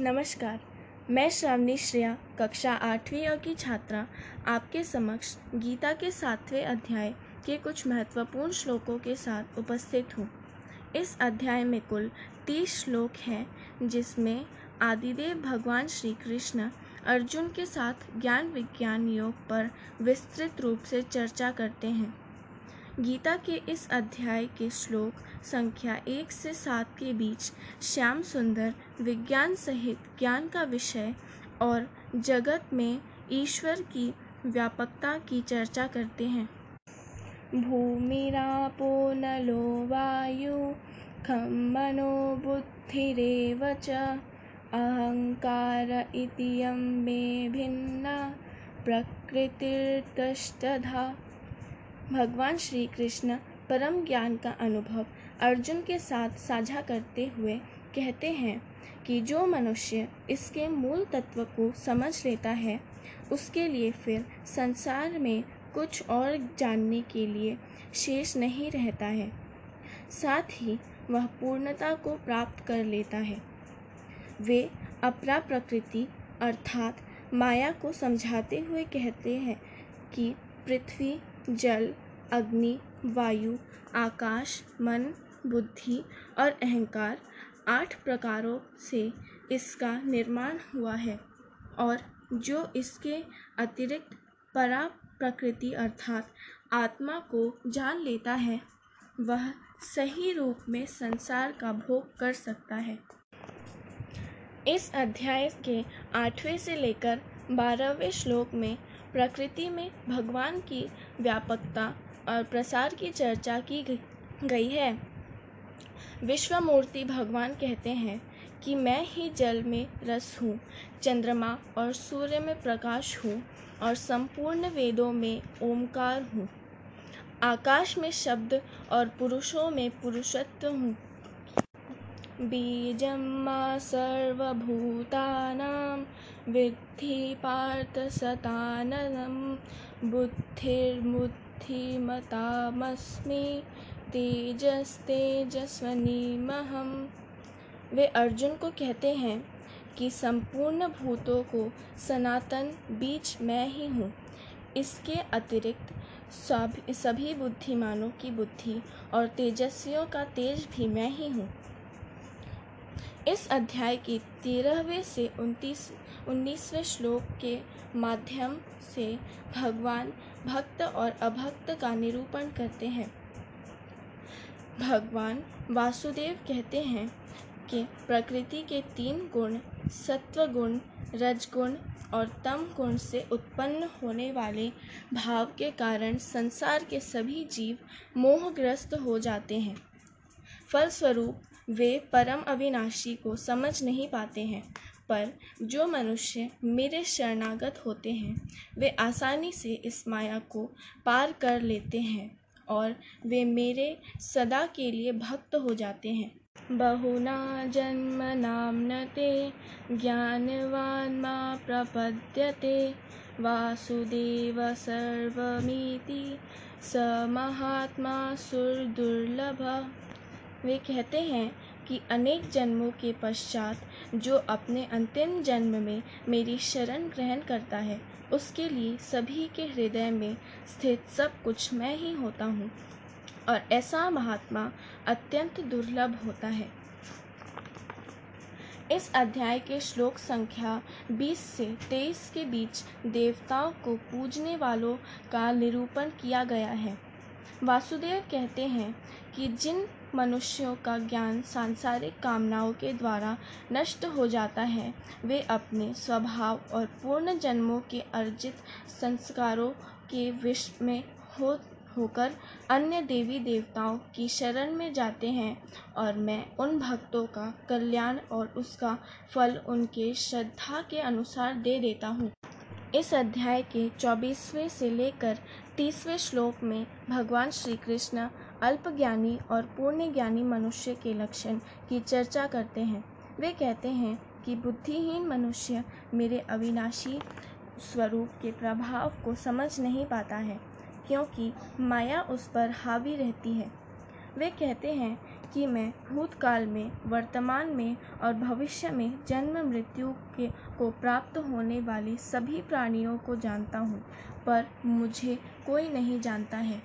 नमस्कार, मैं श्रावणी श्रेया, कक्षा आठवीं अ की छात्रा, आपके समक्ष गीता के सातवें अध्याय के कुछ महत्वपूर्ण श्लोकों के साथ उपस्थित हूँ। इस अध्याय में कुल तीस श्लोक हैं, जिसमें आदिदेव भगवान श्री कृष्ण अर्जुन के साथ ज्ञान विज्ञान योग पर विस्तृत रूप से चर्चा करते हैं। गीता के इस अध्याय के श्लोक संख्या एक से सात के बीच श्याम सुंदर विज्ञान सहित ज्ञान का विषय और जगत में ईश्वर की व्यापकता की चर्चा करते हैं। भूमिरापो नलो वायु खम मनो बुद्धिरेव च, अहंकार इतियम मे भिन्ना, प्रकृतिर्दष्टधा। भगवान श्री कृष्ण परम ज्ञान का अनुभव अर्जुन के साथ साझा करते हुए कहते हैं कि जो मनुष्य इसके मूल तत्व को समझ लेता है, उसके लिए फिर संसार में कुछ और जानने के लिए शेष नहीं रहता है। साथ ही वह पूर्णता को प्राप्त कर लेता है। वे अपरा प्रकृति अर्थात माया को समझाते हुए कहते हैं कि पृथ्वी जल, अग्नि, वायु, आकाश, मन, बुद्धि और अहंकार आठ प्रकारों से इसका निर्माण हुआ है और जो इसके अतिरिक्त परा प्रकृति अर्थात आत्मा को जान लेता है, वह सही रूप में संसार का भोग कर सकता है। इस अध्याय के आठवें से लेकर बारहवें श्लोक में प्रकृति में भगवान की व्यापकता और प्रसार की चर्चा की गई है। विश्वमूर्ति भगवान कहते हैं कि मैं ही जल में रस हूँ, चंद्रमा और सूर्य में प्रकाश हूँ और संपूर्ण वेदों में ओमकार हूँ। आकाश में शब्द और पुरुषों में पुरुषत्व हूँ। बीजम सर्वभूतानां विद्धि पार्थ सताननम बुद्धिर्बुद्धिमतामस्मि तेजस्तेजस्वनीमहम। वे अर्जुन को कहते हैं कि संपूर्ण भूतों को सनातन बीच मैं ही हूँ। इसके अतिरिक्त सभी बुद्धिमानों की बुद्धि और तेजस्वियों का तेज भी मैं ही हूँ। इस अध्याय की तेरहवें से उनतीस, उन्नीसवें श्लोक के माध्यम से भगवान भक्त और अभक्त का निरूपण करते हैं। भगवान वासुदेव कहते हैं कि प्रकृति के तीन गुण सत्व गुण रजगुण और तम गुण से उत्पन्न होने वाले भाव के कारण संसार के सभी जीव मोहग्रस्त हो जाते हैं। फलस्वरूप वे परम अविनाशी को समझ नहीं पाते हैं, पर जो मनुष्य मेरे शरणागत होते हैं, वे आसानी से इस माया को पार कर लेते हैं और वे मेरे सदा के लिए भक्त हो जाते हैं। बहुना जन्म नामन ते ज्ञानवान मा प्रपद्यते, वासुदेव सर्वमिति, स महात्मा सुरदुर्लभ। वे कहते हैं कि अनेक जन्मों के पश्चात जो अपने अंतिम जन्म में मेरी शरण ग्रहण करता है, उसके लिए सभी के हृदय में स्थित सब कुछ मैं ही होता हूँ। और ऐसा महात्मा अत्यंत दुर्लभ होता है। इस अध्याय के श्लोक संख्या 20 से 23 के बीच देवताओं को पूजने वालों का निरूपण किया गया है। वासुदेव कहते हैं कि जिन मनुष्यों का ज्ञान सांसारिक कामनाओं के द्वारा नष्ट हो जाता है, वे अपने स्वभाव और पूर्ण जन्मों के अर्जित संस्कारों के विष में हो, होकर अन्य देवी देवताओं की शरण में जाते हैं और मैं उन भक्तों का कल्याण और उसका फल उनके श्रद्धा के अनुसार दे देता हूँ। इस अध्याय के चौबीसवें से लेकर तीसवें श्लोक में भगवान श्री कृष्ण अल्पज्ञानी और पूर्ण ज्ञानी मनुष्य के लक्षण की चर्चा करते हैं। वे कहते हैं कि बुद्धिहीन मनुष्य मेरे अविनाशी स्वरूप के प्रभाव को समझ नहीं पाता है, क्योंकि माया उस पर हावी रहती है। वे कहते हैं कि मैं भूतकाल में, वर्तमान में और भविष्य में जन्म मृत्यु के को प्राप्त होने वाले सभी प्राणियों को जानता हूँ, पर मुझे कोई नहीं जानता है।